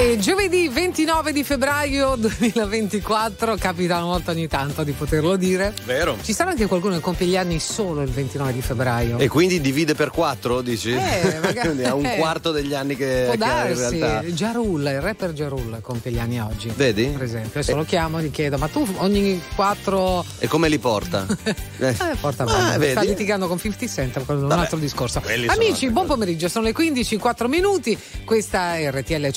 E giovedì 29 di febbraio 2024 capita una volta ogni tanto di poterlo dire. Vero. Ci sarà anche qualcuno che compie gli anni solo il 29 di febbraio. E quindi divide per quattro, dici? Eh, magari- Quindi ha un eh. quarto degli anni che, Può che ha in darsi, realtà. Jarul, il rapper Jarul compie gli anni oggi. Vedi? Per esempio, adesso lo chiamo e gli chiedo: ma tu ogni quattro. E come li porta? Eh, porta Ah, vedi? Sta litigando con 50 Cent, quello un altro discorso. Amici, buon pomeriggio, sono le 15, 4 minuti. Questa è RTL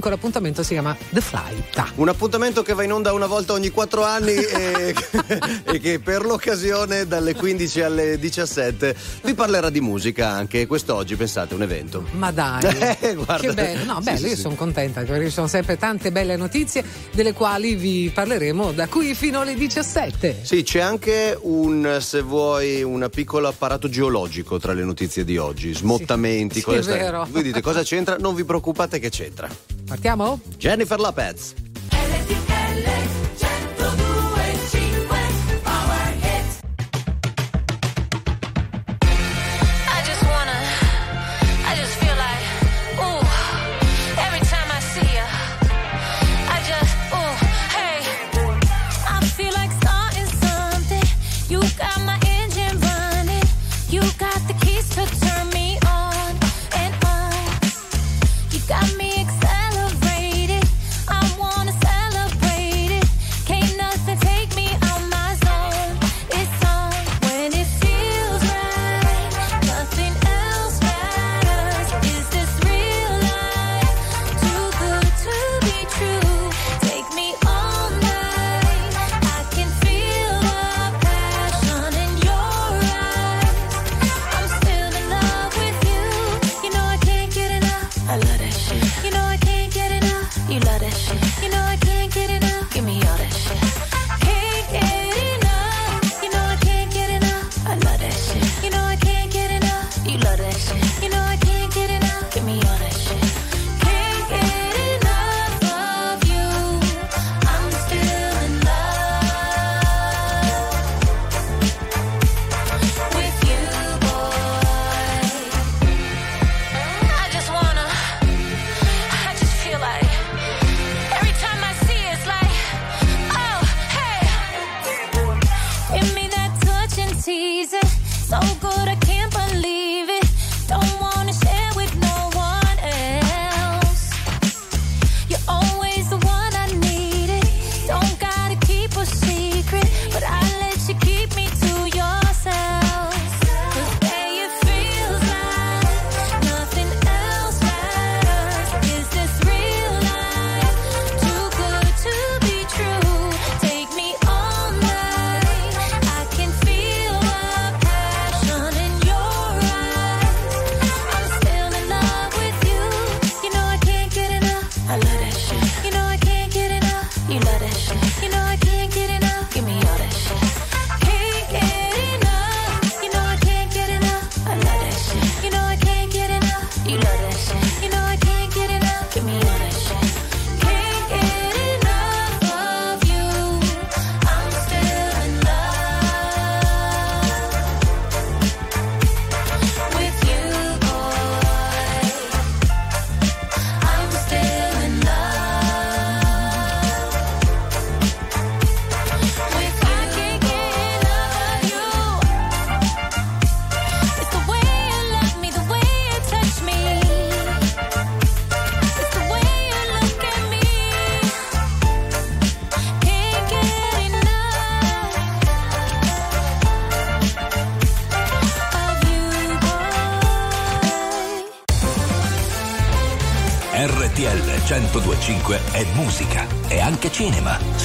102.5, l'appuntamento si chiama The Flight. Un appuntamento che va in onda una volta ogni quattro anni e, e che per l'occasione dalle 15 alle 17 vi parlerà di musica anche. Quest'oggi, pensate, un evento. Ma dai, Eh, guarda. che bello! No, Sì, bello, sì, io sì. sono contenta perché ci sono sempre tante belle notizie delle quali vi parleremo da qui fino alle 17. Sì, c'è anche un, se vuoi, un piccolo apparato geologico tra le notizie di oggi. Smottamenti, Sì, è strane. vero. Voi dite cosa c'entra? Non vi preoccupate che c'entra. Partiamo? Jennifer Lopez.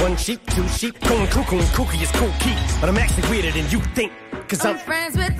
One sheep, two sheep, going cuckoo and kooky is cool key. But I'm actually weirder than you think. Cause I'm I'm friends with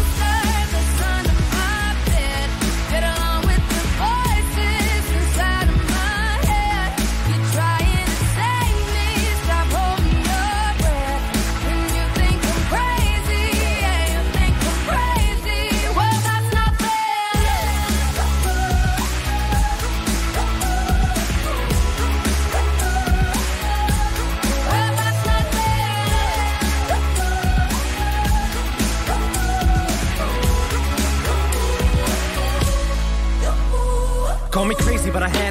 but I had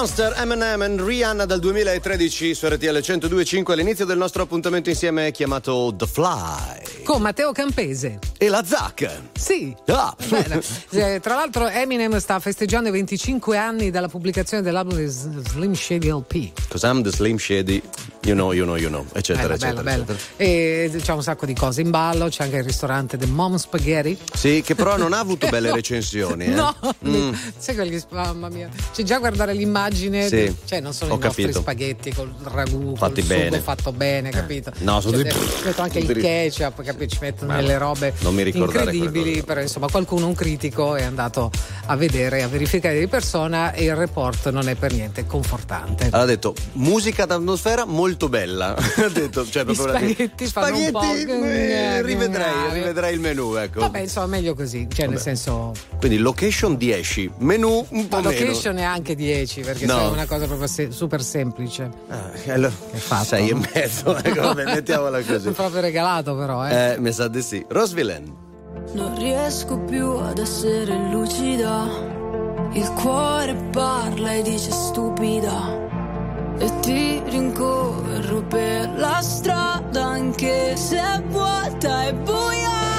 Monster, Eminem e Rihanna dal 2013 su RTL 102.5 all'inizio del nostro appuntamento insieme chiamato The Fly Con Matteo Campese. e la Zac. Sì. Ah. Bene. Eh, tra l'altro Eminem sta festeggiando i 25 anni dalla pubblicazione dell'album di Slim Shady LP. Cause I'm the Slim Shady, you know, you know, you know, eccetera, Bella, eccetera, bella, bella. eccetera. E c'è un sacco di cose in ballo, c'è anche il ristorante The Mom Spaghetti. Sì, che però non ha avuto belle No. recensioni. Eh? No, Mm. sai quelli, mamma mia. C'è già guardare l'immagine, Sì, di- cioè non sono ho i nostri capito. spaghetti col ragù, Fatti col bene. fatto bene, capito? No, sono Cioè, mettono anche il ketchup, capito? Ci mettono delle robe incredibili, però insomma qualcuno, un critico, è andato a vedere, a verificare di persona e il report non è per niente confortante. Ha detto musica d'atmosfera molto bella. ha detto, cioè, proprio spaghetti po'- Spaghetti, eh, rivedrei, rivedrei il menù, ecco. Vabbè, insomma, meglio così, cioè nel senso Quindi location 10, menù un po' la meno. location è anche 10 perché No. è una cosa proprio se- super semplice. Ah, allora, fatto, sei e mezzo, ecco, vabbè, mettiamola così. proprio regalato però, eh. Eh, eh, mi sa di sì. Rose Non riesco più ad essere lucida. Il cuore parla e dice stupida. E ti rincorro per la strada anche se è vuota e buia.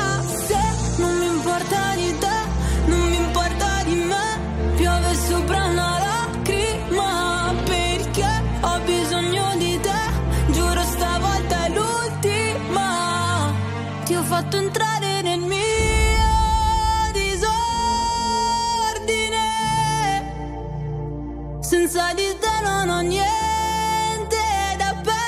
senza di te non ho niente da perdere.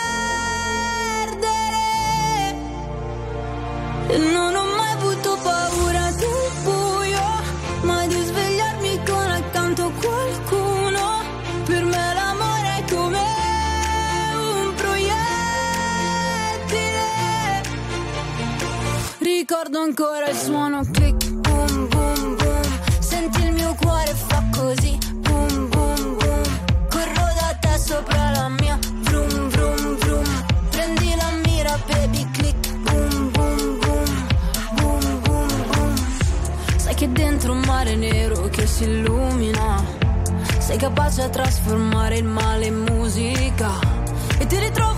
Non ho mai avuto paura del buio, ma di svegliarmi con accanto qualcuno. Per me l'amore è come un proiettile. Ricordo ancora il suono click. si illumina. Sei capace a trasformare il male in musica e ti ritrovi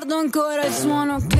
ricordo ancora il suono che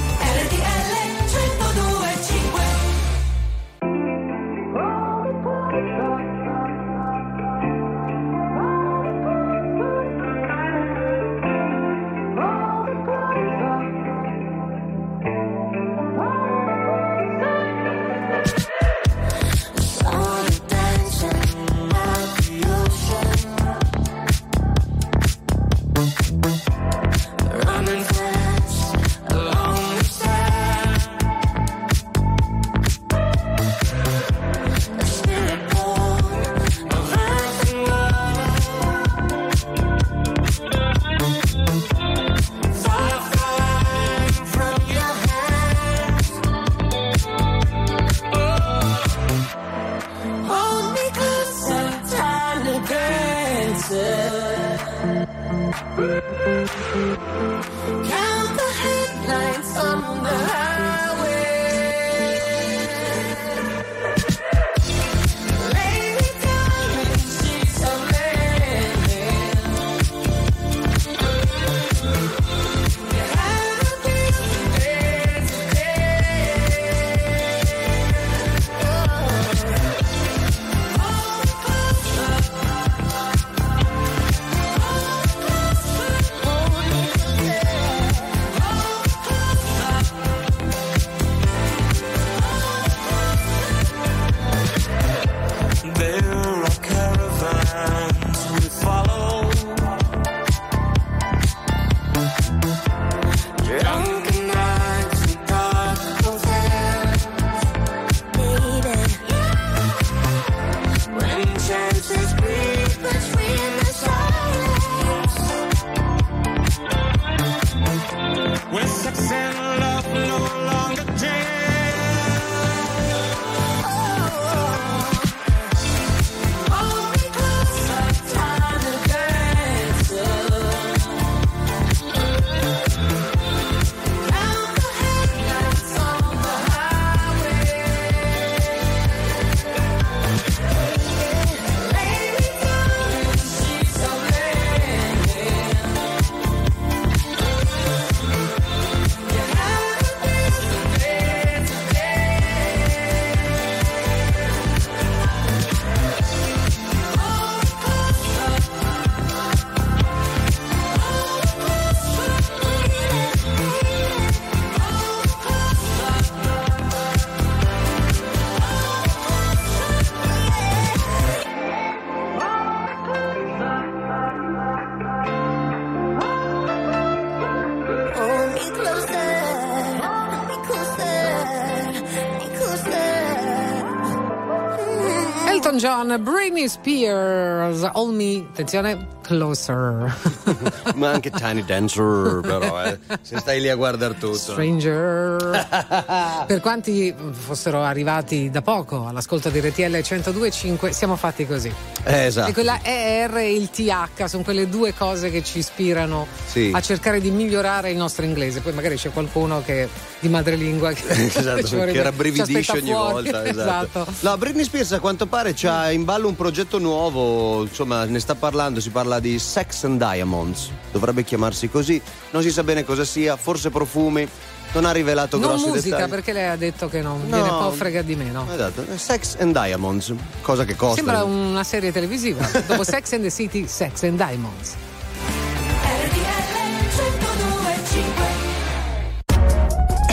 John, Britney Spears, All Me, attenzione, Closer. Ma anche Tiny Dancer, però, eh. Se stai lì a guardare tutto. Stranger. per quanti fossero arrivati da poco all'ascolto di RTL 102.5, siamo fatti così. Eh, esatto. E quella ER e il TH sono quelle due cose che ci ispirano Sì. a cercare di migliorare il nostro inglese. Poi magari c'è qualcuno che di madrelingua che, Esatto, che rabbrividisce ogni fuori. volta. Esatto. Esatto. No, Britney Spears a quanto pare c'ha in ballo un progetto nuovo, insomma ne sta parlando, si parla di Sex and Diamonds, dovrebbe chiamarsi così, non si sa bene cosa sia, forse profumi, non ha rivelato Non grossi musica dettagli. perché lei ha detto che non No. gliene può frega di meno. Esatto, Sex and Diamonds, cosa che costa. Sembra una serie televisiva. Dopo Sex and the City, Sex and Diamonds.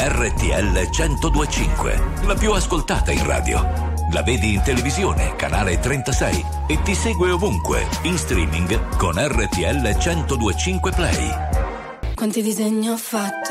RTL 1025, la più ascoltata in radio. La vedi in televisione, canale 36 e ti segue ovunque, in streaming con RTL 1025 Play. Quanti disegni ho fatto,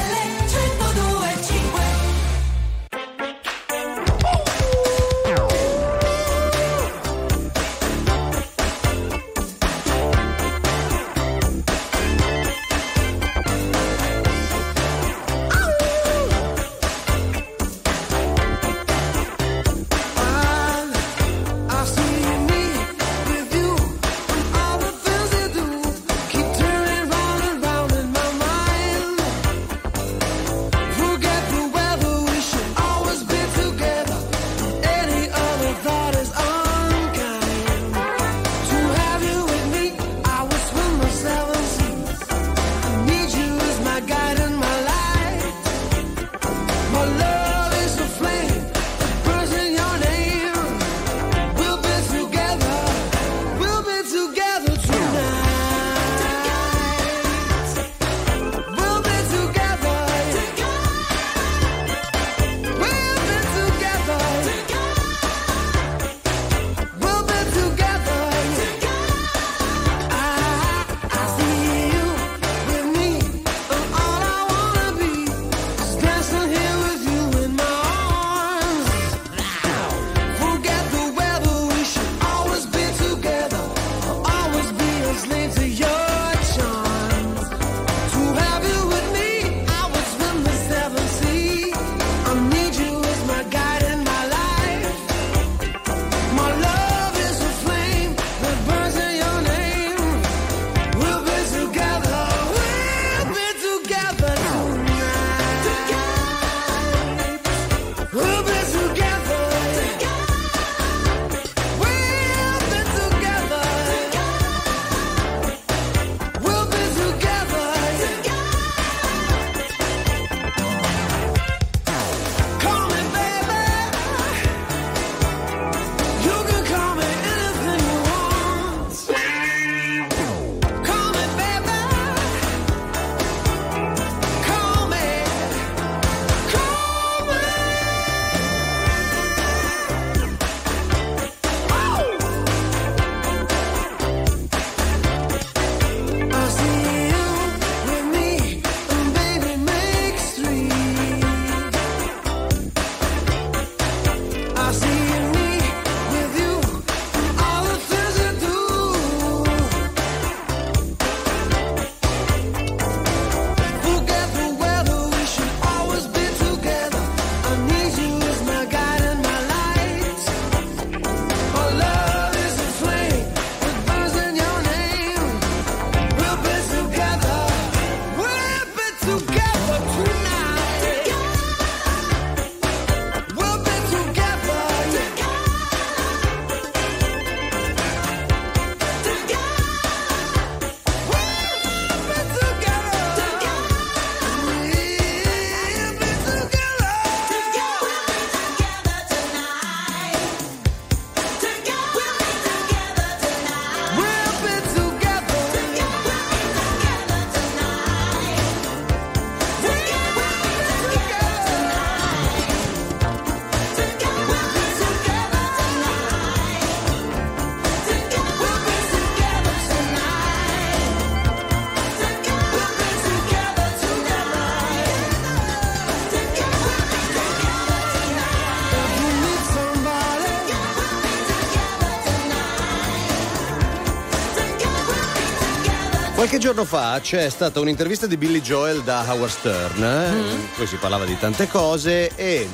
giorno fa c'è stata un'intervista di Billy Joel da Howard Stern, eh? mm. poi si parlava di tante cose e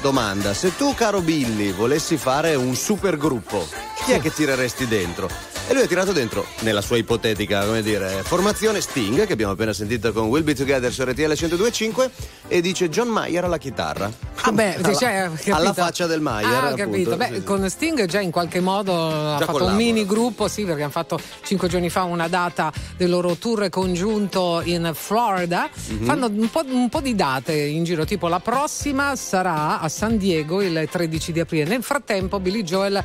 domanda, se tu caro Billy volessi fare un super gruppo, chi è che tireresti dentro? E lui ha tirato dentro, nella sua ipotetica, come dire, formazione Sting, che abbiamo appena sentito con Will Be Together su RTL 102.5, e dice John Mayer alla chitarra. Ah beh, alla, cioè, alla faccia del Maier. Ah, capito. Beh, sì, con Sting già in qualche modo già ha fatto collabora. un mini gruppo, sì, perché hanno fatto cinque giorni fa una data del loro tour congiunto in Florida. Mm-hmm. Fanno un po', un po', di date in giro, tipo la prossima sarà a San Diego il 13 di aprile. Nel frattempo Billy Joel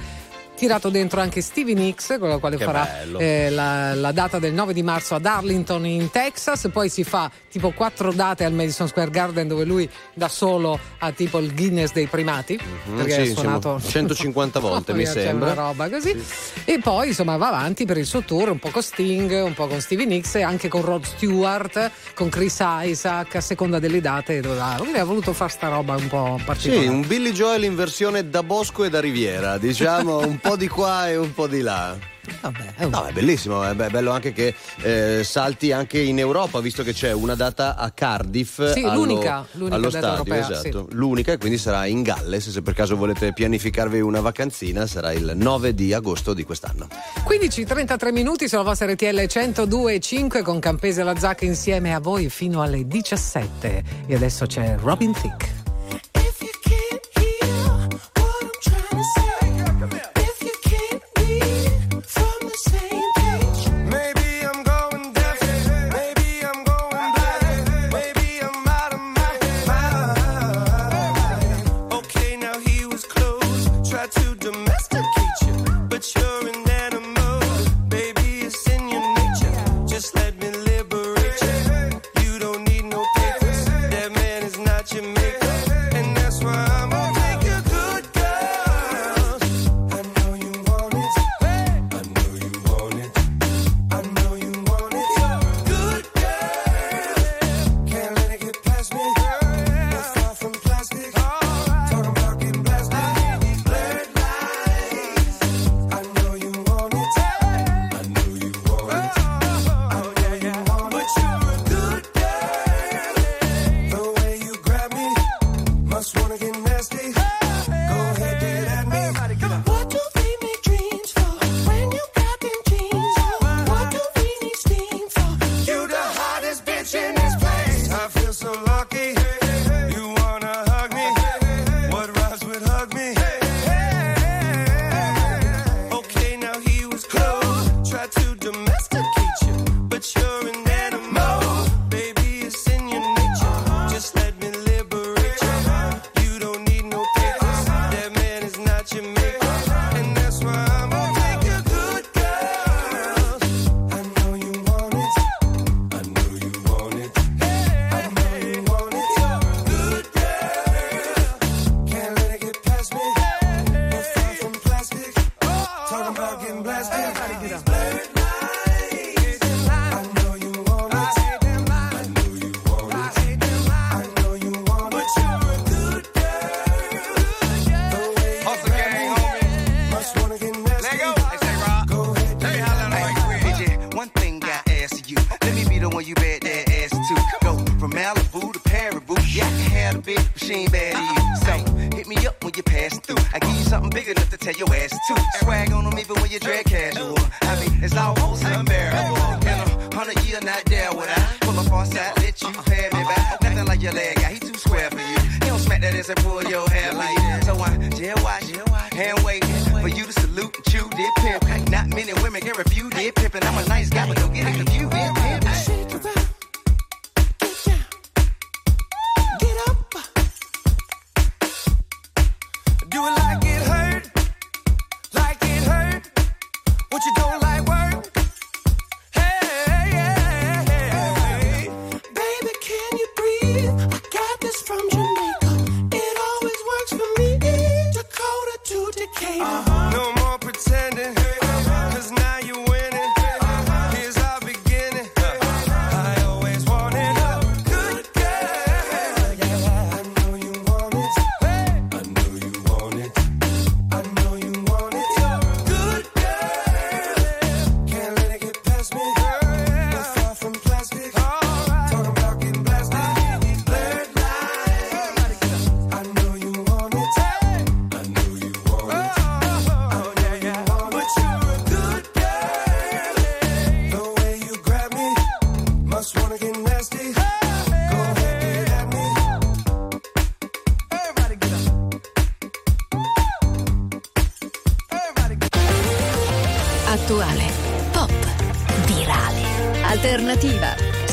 tirato dentro anche Stevie Nicks, con la quale che farà eh, la, la, data del 9 di marzo ad Arlington in Texas, poi si fa tipo quattro date al Madison Square Garden dove lui da solo ha tipo il Guinness dei primati, mm-hmm, perché sì, è suonato 150 volte mi sembra. Una roba così. Sì. E poi insomma va avanti per il suo tour un po' con Sting, un po' con Stevie Nicks e anche con Rod Stewart, con Chris Isaac a seconda delle date dove va. Quindi ha voluto fare sta roba un po' particolare. Sì, un Billy Joel in versione da Bosco e da Riviera, diciamo un po' po' di qua e un po' di là. Vabbè, è, un... no, è bellissimo, è bello anche che eh, salti anche in Europa, visto che c'è una data a Cardiff. Sì, allo, l'unica, l'unica allo stadio, europea, esatto. Sì. L'unica e quindi sarà in Galles. Se per caso volete pianificarvi una vacanzina, sarà il 9 di agosto di quest'anno. 15:33 minuti sulla vostra RTL 102.5 con Campese e la Zacca insieme a voi fino alle 17. E adesso c'è Robin Thicke.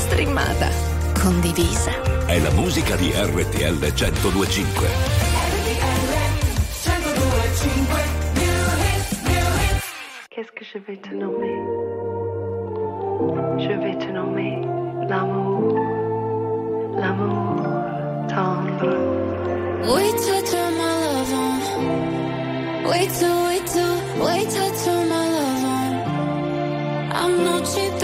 Streamata, condivisa. È la musica di RTL 1025. Qu'est-ce que je vais te nommer Je vais te nommer l'amour, l'amour tendre. Wait till turn my love on. Wait till, wait till, wait till turn my love on. I'm no cheap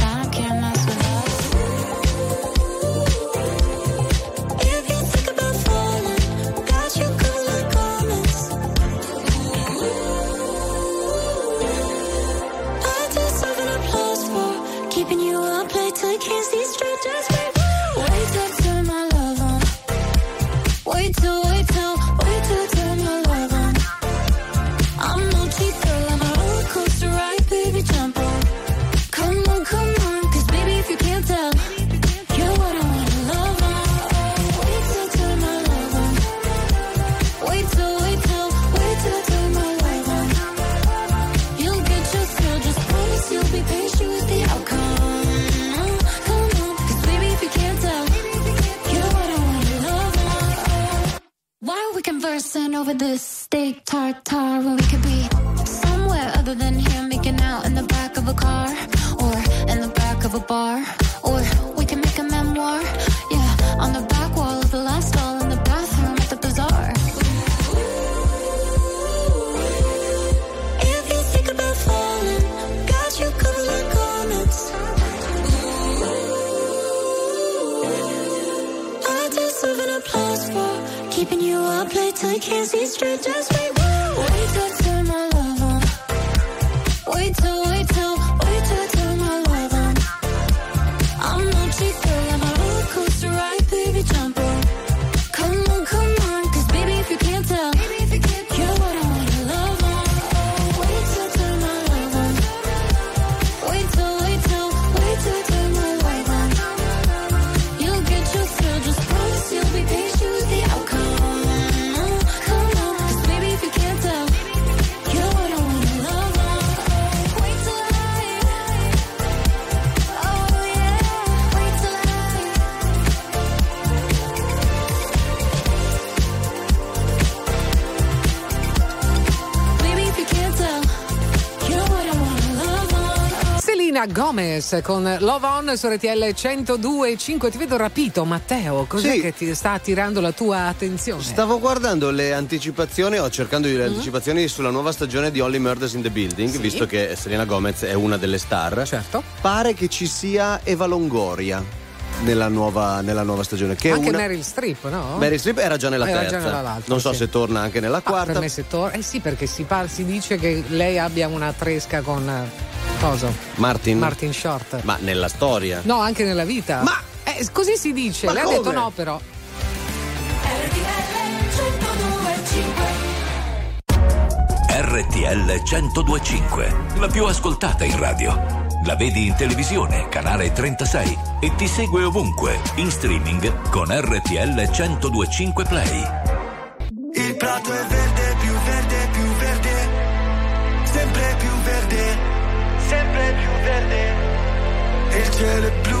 Over this Selena Gomez con Love On su RTL 102.5. Ti vedo rapito, Matteo. Cos'è Sì. che ti sta attirando la tua attenzione? Stavo guardando le anticipazioni, o cercando le anticipazioni sulla nuova stagione di Only Murders in the Building, visto che Selena Gomez è una delle star. Certo. Pare che ci sia Eva Longoria nella nuova, nella nuova stagione. Che Anche una... Meryl Streep, no? Meryl Streep era già nella Era già terza. nell'altra, non so sì. se torna anche nella Ah, quarta. per me se tor- eh sì, perché si, par- si dice che lei abbia una tresca con eh, cosa? Martin? Martin Short. Ma nella storia. No, anche nella vita. Ma- Eh, così si dice. Ma lei come? ha detto no, però. RTL 1025, la più ascoltata in radio. La vedi in televisione, canale 36 e ti segue ovunque, in streaming con RTL 1025 Play. Il prato è verde, più verde, più verde. Sempre più verde, sempre più verde. Il cielo è blu,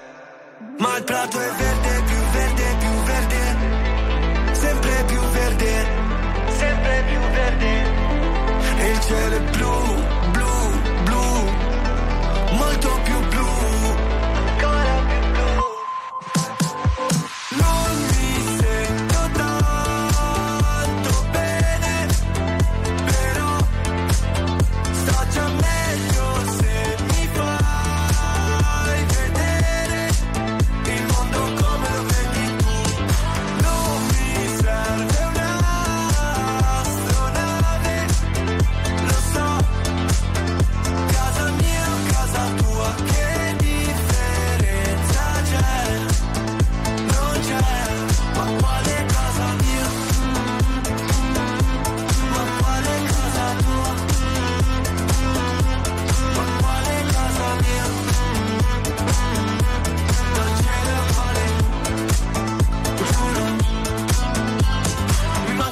Ma il prato è verde,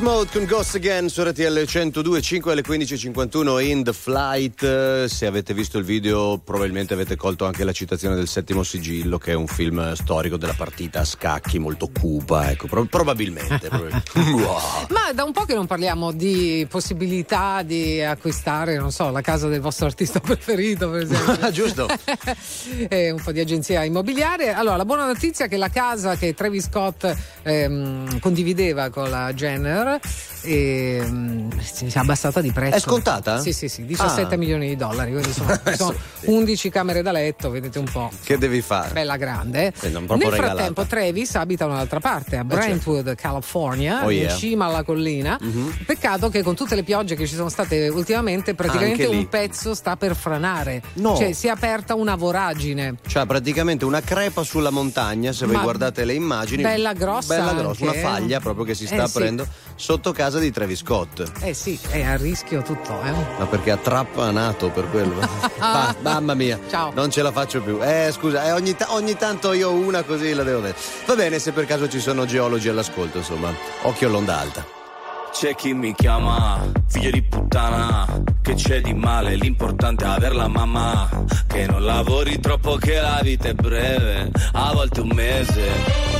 Mode con Ghost Again su RTL 102.5 alle 15.51 in The Flight. Eh, Se avete visto il video, probabilmente avete colto anche la citazione del Settimo Sigillo, che è un film storico della partita a scacchi molto cupa. Ecco, pro- probabilmente. probabilmente. Wow. Ma da un po' che non parliamo di possibilità di acquistare, non so, la casa del vostro artista preferito, per esempio. Giusto. e un po' di agenzia immobiliare. Allora, la buona notizia è che la casa che Travis Scott ehm, condivideva con la Jenner Jahre. Ehm, si è abbassata di prezzo. È scontata? Sì, sì, sì, 17 Ah. milioni di dollari. Quindi sono, sono 11 camere da letto, vedete un po'. Che devi fare? Bella grande. Eh, Nel regalata. frattempo, Travis abita da un'altra parte, a Eh, certo. Brentwood, California, Oh, in yeah. cima alla collina. Mhm. Peccato che con tutte le piogge che ci sono state ultimamente, praticamente un pezzo sta per franare. No. Cioè, si è aperta una voragine. Cioè, praticamente una crepa sulla montagna, se voi Ma guardate le immagini. bella grossa Bella grossa, anche, una eh. faglia proprio che si Eh, sta sì. aprendo sotto casa di Travis Scott. Eh sì, è a rischio tutto, eh. Ma perché a trappa nato per quello? Ah, mamma mia, Ciao. non ce la faccio più. Eh, scusa, eh, ogni, ta- ogni tanto io ho una così la devo vedere. Va bene, se per caso ci sono geologi all'ascolto, insomma, occhio all'onda alta. C'è chi mi chiama figlio di puttana, che c'è di male, l'importante è aver la mamma, che non lavori troppo che la vita è breve, a volte un mese.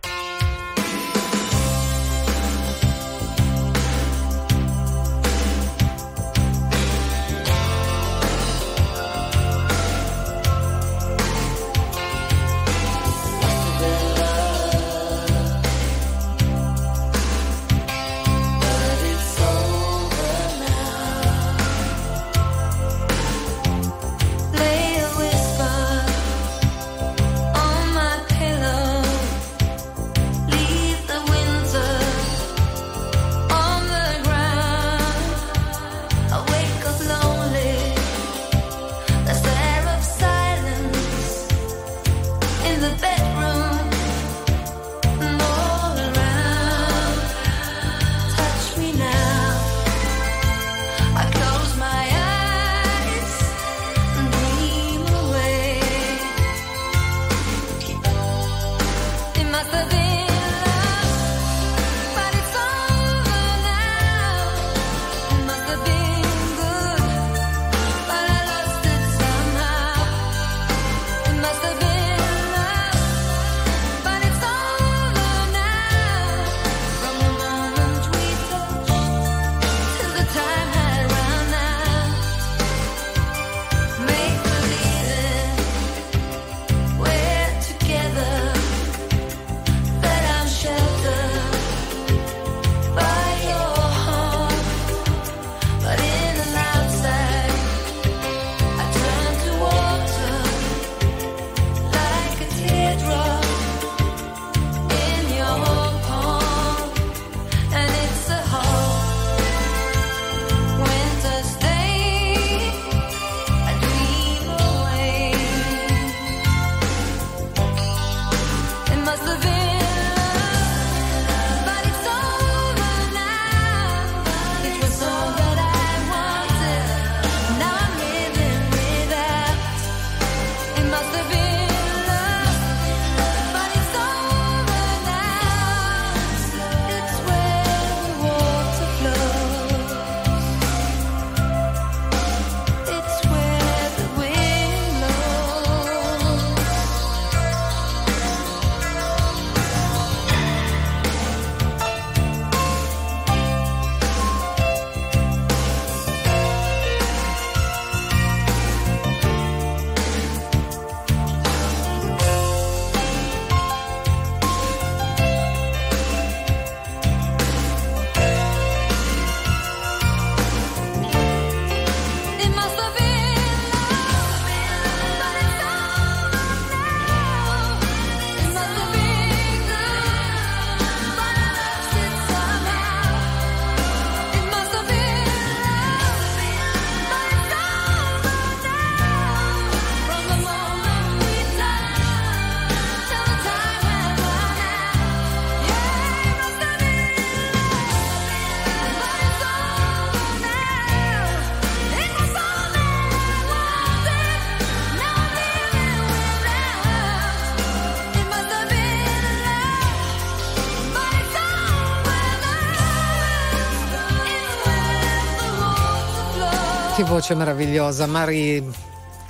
Voce meravigliosa, Mari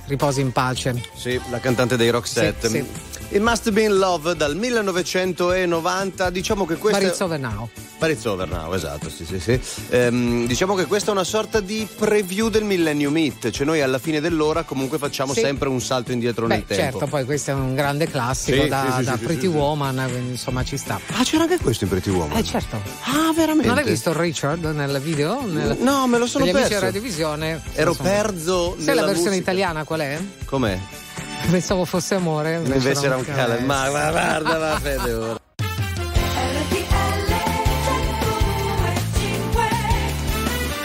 riposi in pace. Sì, la cantante dei Roxette. Sì, It Must Have Been Love dal 1990. Diciamo che questa. But it's it's over now, esatto, sì, sì, sì. Ehm, diciamo che questa è una sorta di preview del Millennium Hit, cioè noi alla fine dell'ora comunque facciamo Sì. sempre un salto indietro Beh, nel tempo. certo, poi questo è un grande classico Sì, da, sì, da Pretty. Woman, quindi insomma ci sta. Ah, c'era anche questo in Pretty Woman? Eh certo. Ah, veramente? Non hai visto Richard nel video? Nel- No, me lo sono amici perso. a Radiovisione. Ero Insomma. perso Sai la versione musica. italiana qual è? Com'è? Pensavo fosse amore. Invece era un eh, Ma, guarda, ma fede ora.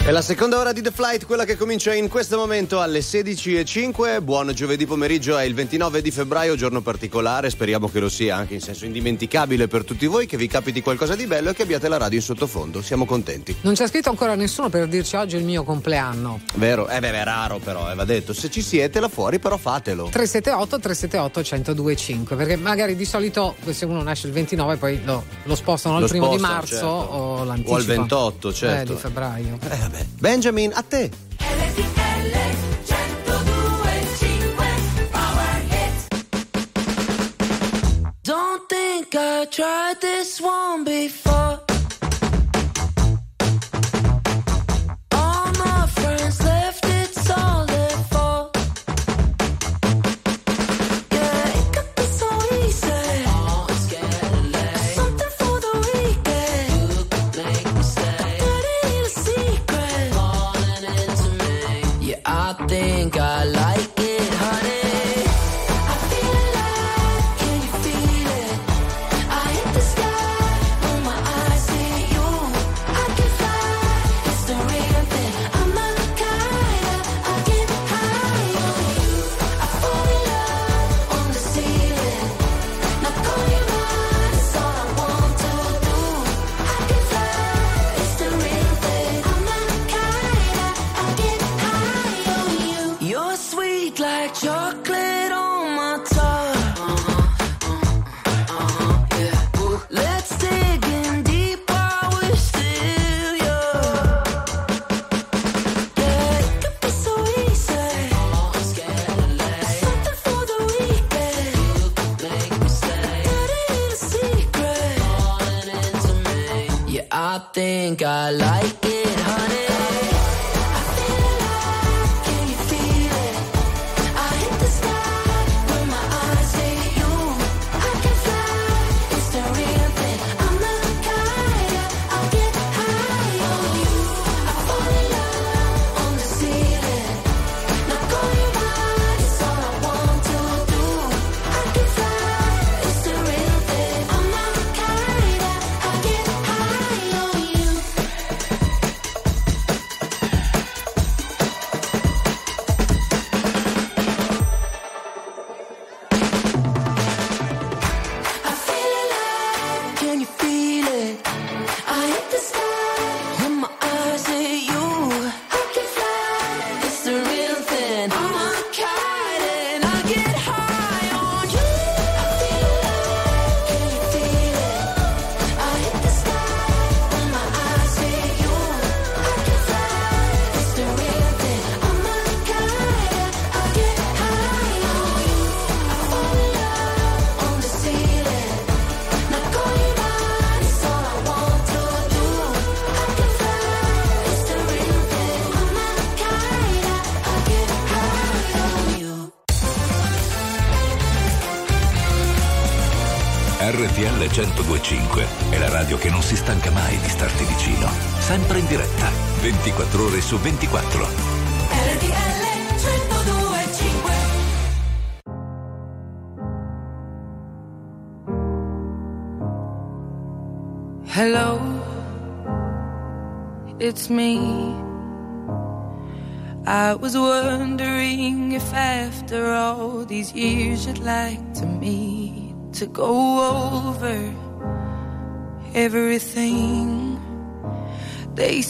È la seconda ora di The Flight, quella che comincia in questo momento alle 16.05. Buon giovedì pomeriggio, è il 29 di febbraio, giorno particolare. Speriamo che lo sia anche in senso indimenticabile per tutti voi, che vi capiti qualcosa di bello e che abbiate la radio in sottofondo. Siamo contenti. Non c'è scritto ancora nessuno per dirci oggi è il mio compleanno. Vero? Eh beh, è raro però, eh, va detto. Se ci siete là fuori, però fatelo. 378 378 1025 perché magari di solito se uno nasce il 29 poi lo, lo spostano al primo di spostano, marzo certo. o l'anticipo O al 28, certo. eh, di febbraio Eh, vabbè. Benjamin, a te. Don't think I tried this one before. Su 24. Hello, it's me. I was wondering if after all these years you'd like to meet to go over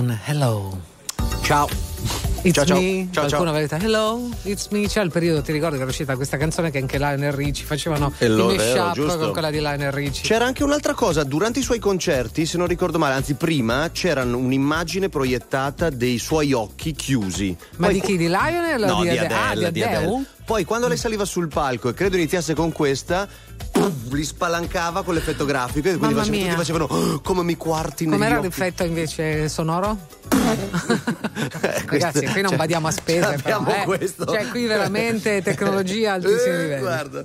Con Hello. Ciao. It's Ciao, me. Ciao, Qualcuno ciao. aveva detto Hello, it's me. C'è il periodo, ti ricordi che era uscita questa canzone che anche Lionel Ricci facevano Hello, il mashup con quella di Lionel Ricci. C'era anche un'altra cosa, durante i suoi concerti, se non ricordo male, anzi prima, c'era un'immagine proiettata dei suoi occhi chiusi. Ma Poi di chi? Di Lionel No, di di Adele? Ah, di di Adele? Adele. Poi quando lei saliva sul palco e credo iniziasse con questa, li spalancava con l'effetto grafico e quindi Mamma facevano- mia. tutti facevano "Oh, come mi quarti negli Com'era occhi. l'effetto invece sonoro? Ragazzi, qui non cioè, badiamo a spese, abbiamo però, eh. questo. Cioè, qui veramente tecnologia a altissimi Eh, livelli. guarda.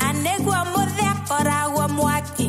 Anegwa mudhe kora wa mwaki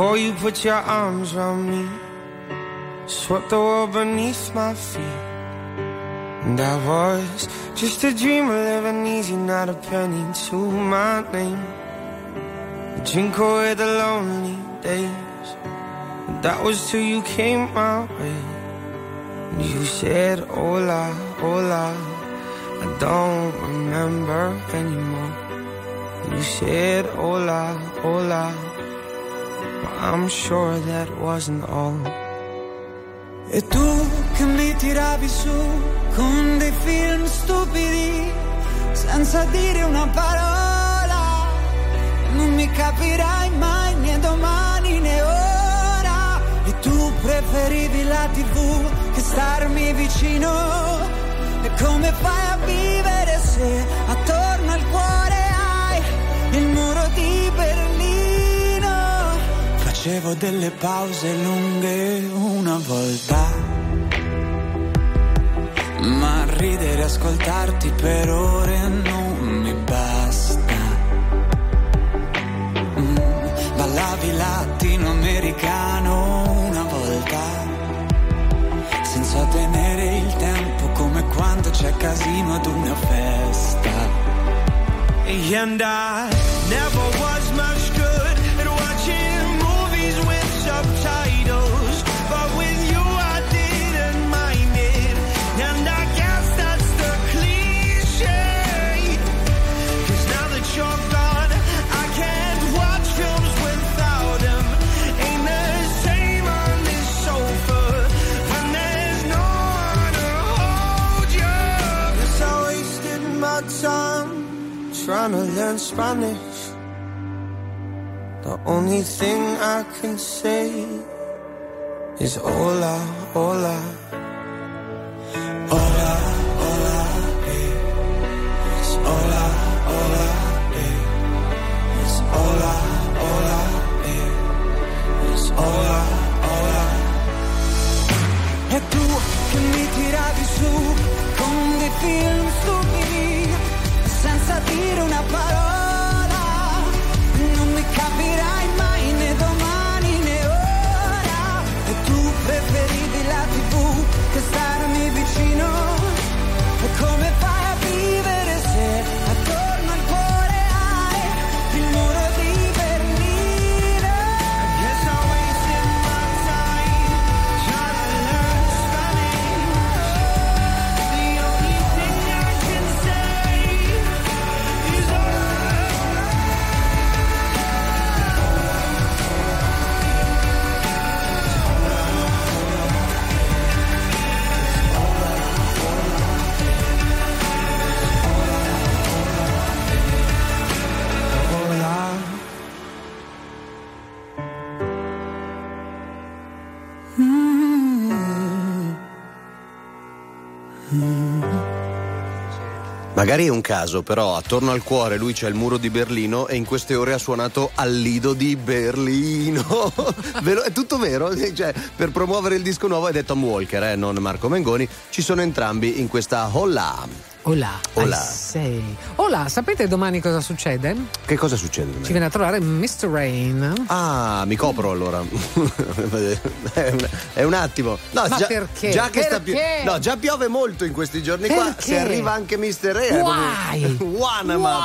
Before you put your arms around me, swept the world beneath my feet. And I was just a dreamer living easy, not a penny to my name. A drink away the lonely days. And that was till you came my way. And you said, Hola, hola. I don't remember anymore. You said hola, hola. I'm sure that wasn't all. E tu che mi tiravi su con dei film stupidi, senza dire una parola, non mi capirai mai né domani né ora. E tu preferivi la tv che starmi vicino. E come fai a vivere se attorno al cuore hai il muro Facevo delle pause lunghe una volta. Ma ridere e ascoltarti per ore non mi basta. Mm, ballavi latinoamericano una volta senza tenere il tempo come quando c'è casino ad una festa. And I never was much good trying to learn Spanish. The only thing I can say is hola, hola. Magari è un caso, però attorno al cuore lui c'è il muro di Berlino e in queste ore ha suonato al Lido di Berlino. È tutto vero? Cioè, per promuovere il disco nuovo hai detto Tom Walker, eh, non Marco Mengoni. Ci sono entrambi in questa Holla. Hola. Hola. I say. Hola, sapete domani cosa succede? Che cosa succede? domani? Ci viene a trovare Mr. Rain. Ah, mi copro allora. è, un, è un attimo. No, Ma già, perché? già che sta pio- Perché? no, già piove molto in questi giorni qua. Perché? Se arriva anche Mr. È Why? Wanama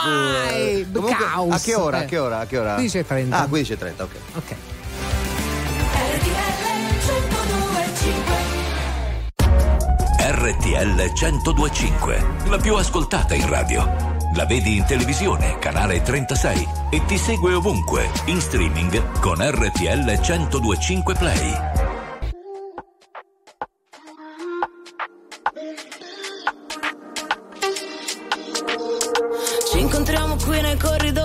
Why? Comunque, a che ora? A che ora? A che ora? 15.30. Ah, 15.30, ok. Ok. RTL 1025, la più ascoltata in radio. La vedi in televisione, canale 36 e ti segue ovunque, in streaming con RTL 1025 Play. Ci incontriamo qui nei corridoi di un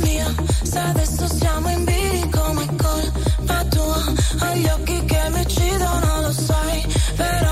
Mia se adesso siamo in bilico, è colpa tua. Hai gli occhi che mi uccidono, lo sai, però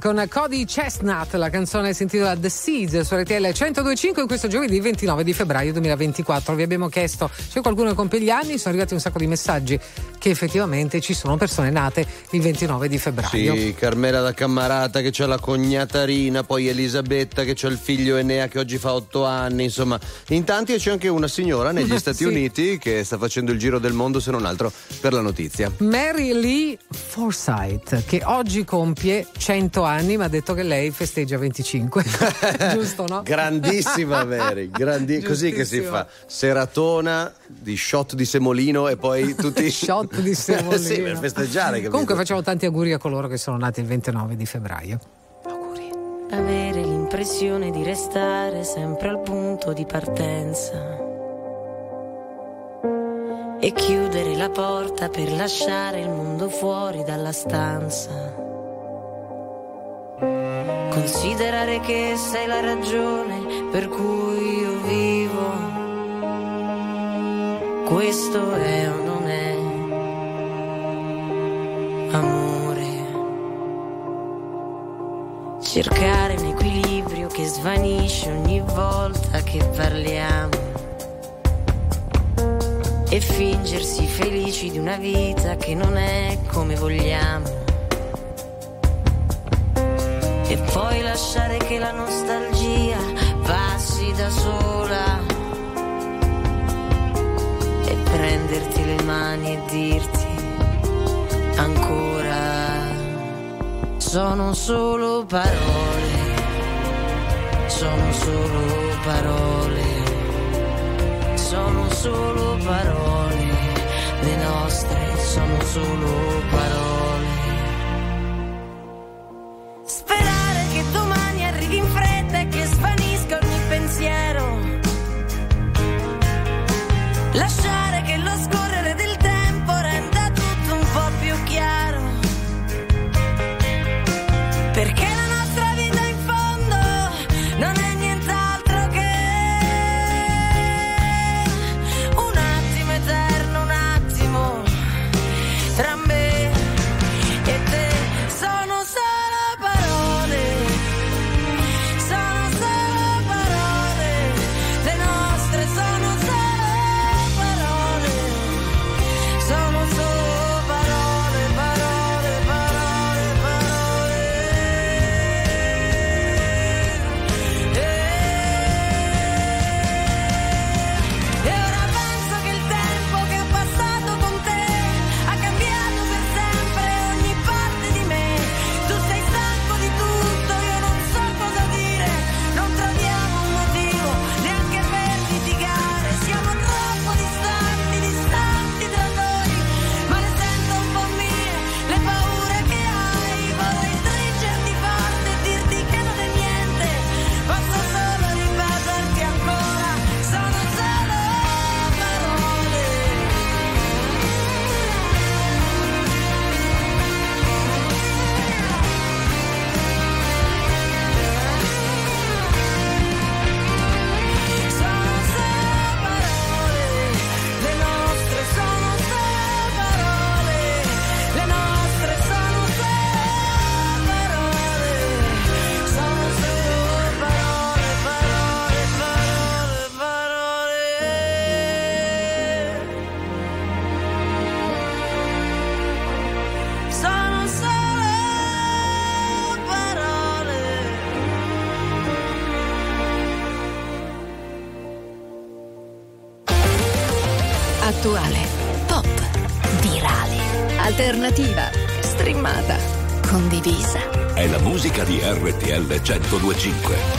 Con Cody Chestnut, la canzone si intitola The Seeds su RTL 1025 in questo giovedì 29 di febbraio 2024. Vi abbiamo chiesto se qualcuno compie gli anni, sono arrivati un sacco di messaggi che effettivamente ci sono persone nate il 29 di febbraio. Sì, Carmela da Cammarata che c'ha la cognata Rina, poi Elisabetta che c'ha il figlio Enea che oggi fa otto anni, insomma, in tanti e c'è anche una signora negli Stati Sì. Uniti che sta facendo il giro del mondo se non altro per la notizia. Mary Lee Forsyth che oggi compie 100 anni ma ha detto che lei festeggia 25 giusto no? Grandissima Mary, grandi- così che si fa seratona di shot di semolino e poi tutti shot di semolino sì, per festeggiare, capito? comunque facciamo tanti auguri a coloro che sono nati il 29 di febbraio Avere l'impressione di restare sempre al punto di partenza. E chiudere la porta per lasciare il mondo fuori dalla stanza. Considerare che sei la ragione per cui io vivo. Questo è è amore. Cercare un equilibrio che svanisce ogni volta che parliamo. E fingersi felici di una vita che non è come vogliamo. E poi lasciare che la nostalgia passi da sola. E prenderti le mani e dirti ancora. Sono solo parole, sono solo parole, sono solo parole, le nostre sono solo parole. 825.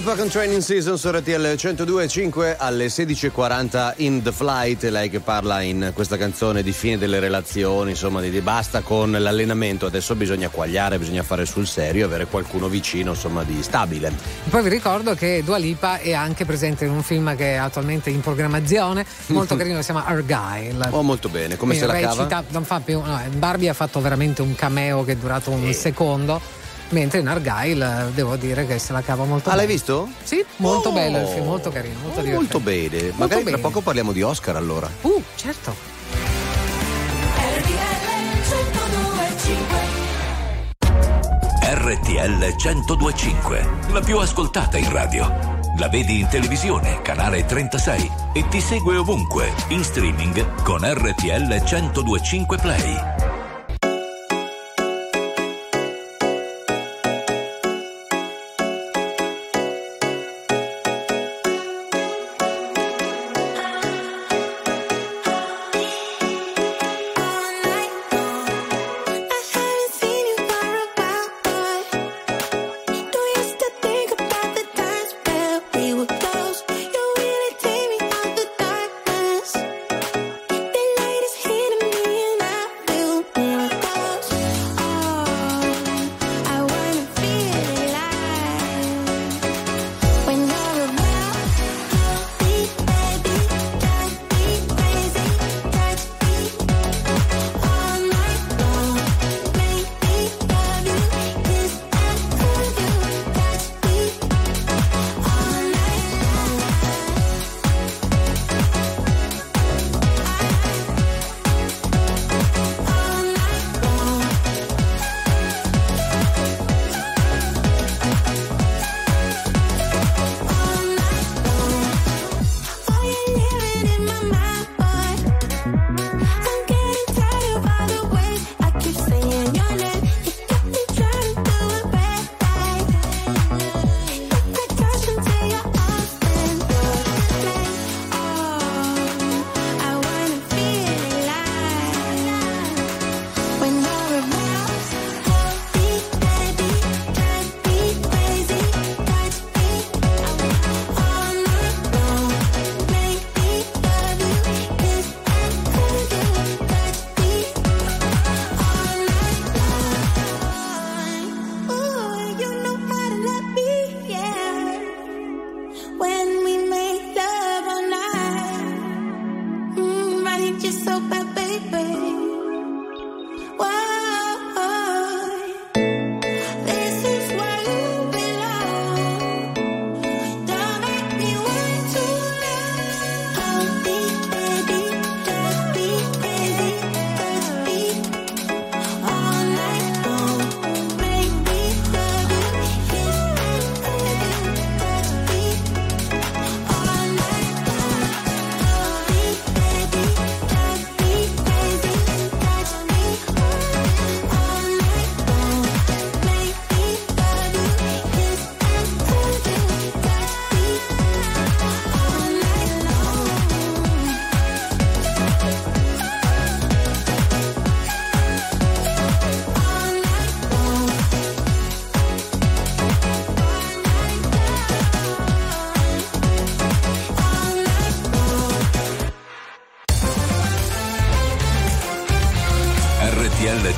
Deepak con Training Season su RTL 102.5 alle 16.40 in The Flight, lei che parla in questa canzone di fine delle relazioni, insomma di, di basta con l'allenamento, adesso bisogna quagliare, bisogna fare sul serio, avere qualcuno vicino, insomma di stabile. Poi vi ricordo che Dua Lipa è anche presente in un film che è attualmente in programmazione, molto carino, si chiama Argyle. Oh molto bene, come Quindi, se la cava? Non fa più, no, Barbie ha fatto veramente un cameo che è durato un sì. secondo mentre in Argyle eh, devo dire che se la cava molto ah, bene. Ah, l'hai visto? Sì, molto oh, bello il film, molto carino, molto eh, divertente. Molto bene. Molto Magari bene. tra poco parliamo di Oscar allora. Uh, certo. RTL 1025, la più ascoltata in radio. La vedi in televisione, canale 36 e ti segue ovunque, in streaming con RTL 1025 Play.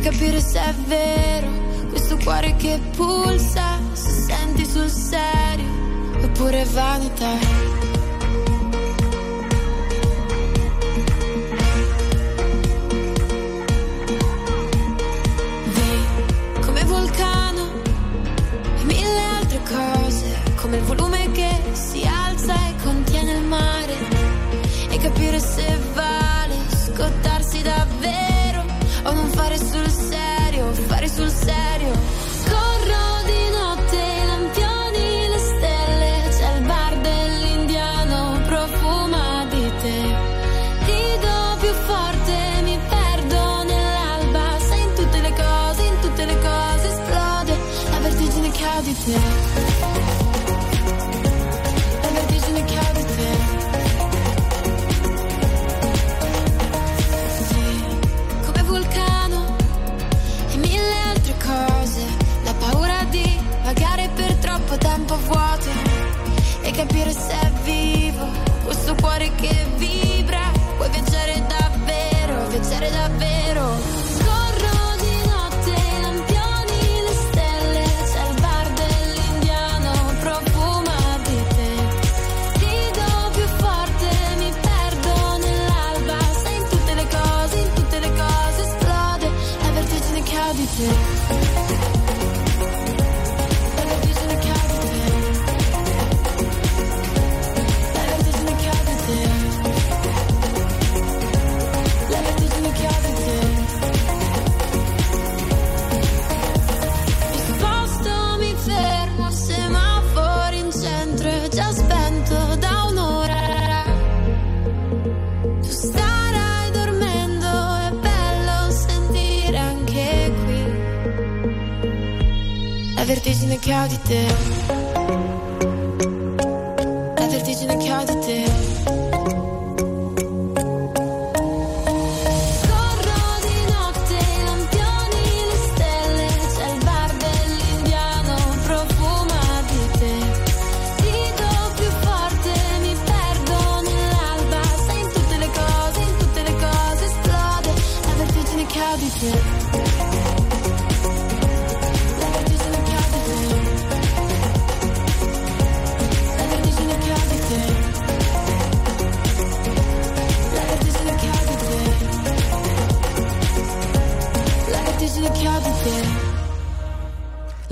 E capire se è vero questo cuore che pulsa, se senti sul serio oppure vanità. Vi come vulcano e mille altre cose, come il volume che si alza e contiene il mare, e capire se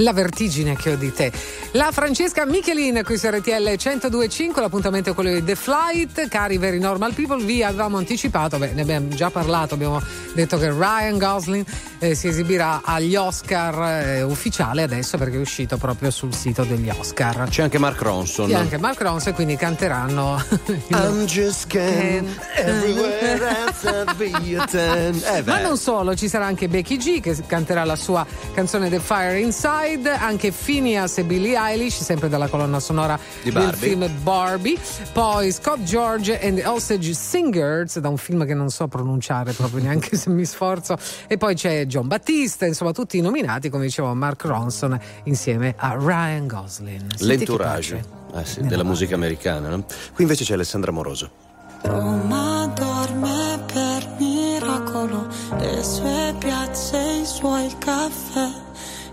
La vertigine che ho di te. La Francesca Michelin qui su RTL 1025, l'appuntamento è quello di The Flight, cari very normal people, vi avevamo anticipato, beh, ne abbiamo già parlato, abbiamo detto che Ryan Gosling eh, si esibirà agli Oscar eh, ufficiale adesso perché è uscito proprio sul sito degli Oscar. C'è anche Mark Ronson. E anche Mark Ronson, quindi canteranno. I'm just can everywhere. Eh Ma non solo, ci sarà anche Becky G che canterà la sua canzone The Fire Inside, anche Phineas e Billie Eilish, sempre dalla colonna sonora Di del Barbie. film Barbie. Poi Scott George and the Osage Singers, da un film che non so pronunciare proprio neanche se mi sforzo. E poi c'è John Battista, insomma tutti nominati, come dicevo, Mark Ronson insieme a Ryan Gosling. L'entourage eh sì, della musica americana. no? Qui invece c'è Alessandra Moroso. Roma dorme per miracolo, le sue piazze, i suoi caffè,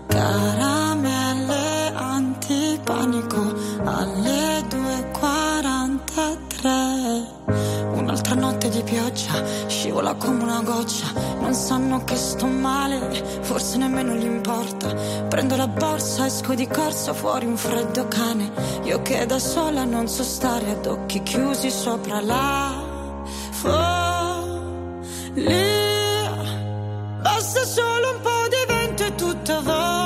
caramelle antipanico alle 2.43. Un'altra notte di pioggia, scivola come una goccia, non sanno che sto male, forse nemmeno gli importa. Prendo la borsa, esco di corsa, fuori un freddo cane, io che da sola non so stare ad occhi chiusi sopra la follia. Basta solo un po' di vento e tutto vola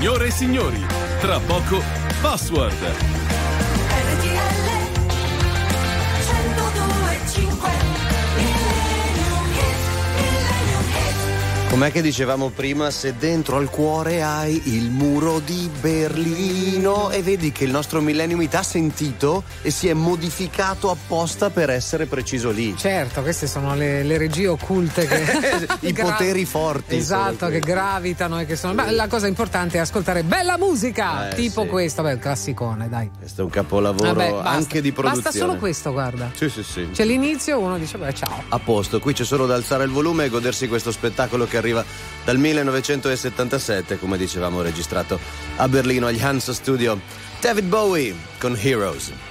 Signore e signori, tra poco Password. Com'è che dicevamo prima, se dentro al cuore hai il muro di Berlino e vedi che il nostro Millennium ti ha sentito e si è modificato apposta per essere preciso lì. Certo, queste sono le, le regie occulte che I gra- poteri forti. Esatto, che gravitano e che sono. Ma la cosa importante è ascoltare bella musica, Eh, tipo sì. questo, beh, il classicone, dai. Questo è un capolavoro Vabbè, basta. anche di produzione. Basta solo questo, guarda. Sì, sì, sì. C'è l'inizio, uno dice, beh, ciao. A posto, qui c'è solo da alzare il volume e godersi questo spettacolo che arriva dal 1977, come dicevamo, registrato a Berlino agli Hansa Studio. David Bowie con Heroes.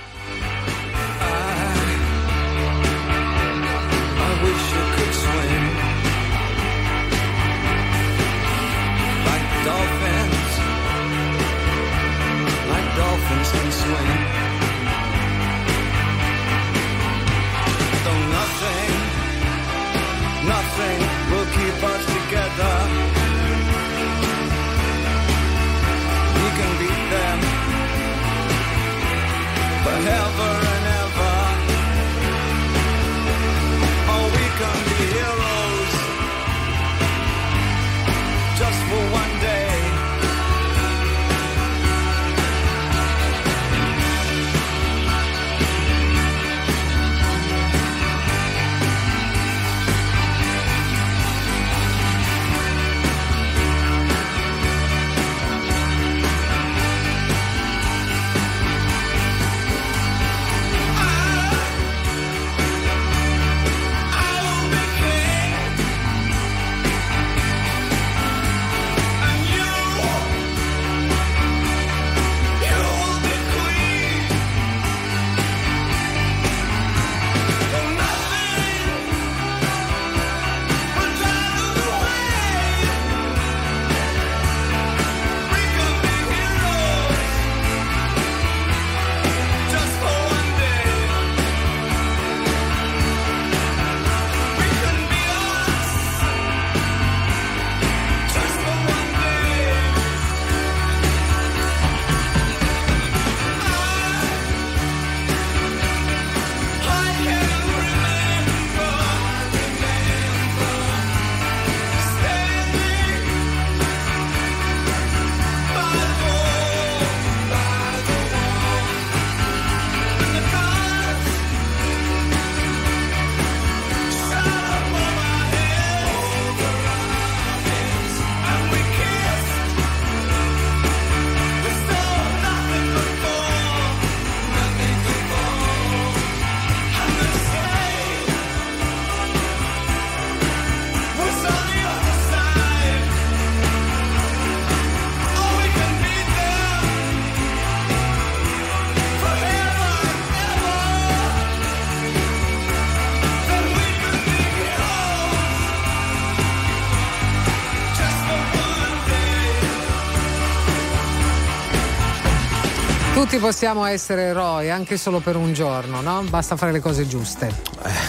Tutti possiamo essere eroi anche solo per un giorno, no? Basta fare le cose giuste.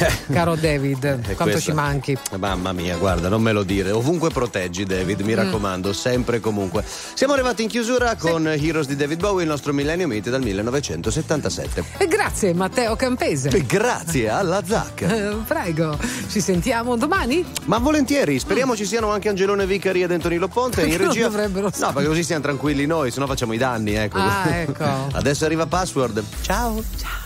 Caro David, E quanto ci manchi. Mamma mia, guarda, non me lo dire. Ovunque proteggi, David, Mm. mi raccomando, sempre e comunque. Siamo arrivati in chiusura con Heroes di David Bowie, il nostro Millennium Hit dal 1977. E grazie Matteo Campese. E grazie alla Zac. Eh, Prego, ci sentiamo domani? Ma volentieri, speriamo ci siano anche Angelone Vicari ed Antonino Ponte in Perché regia. dovrebbero No, perché così siamo tranquilli noi, sennò facciamo i danni, ecco. Ah, ecco. Adesso arriva Password. Ciao. Ciao.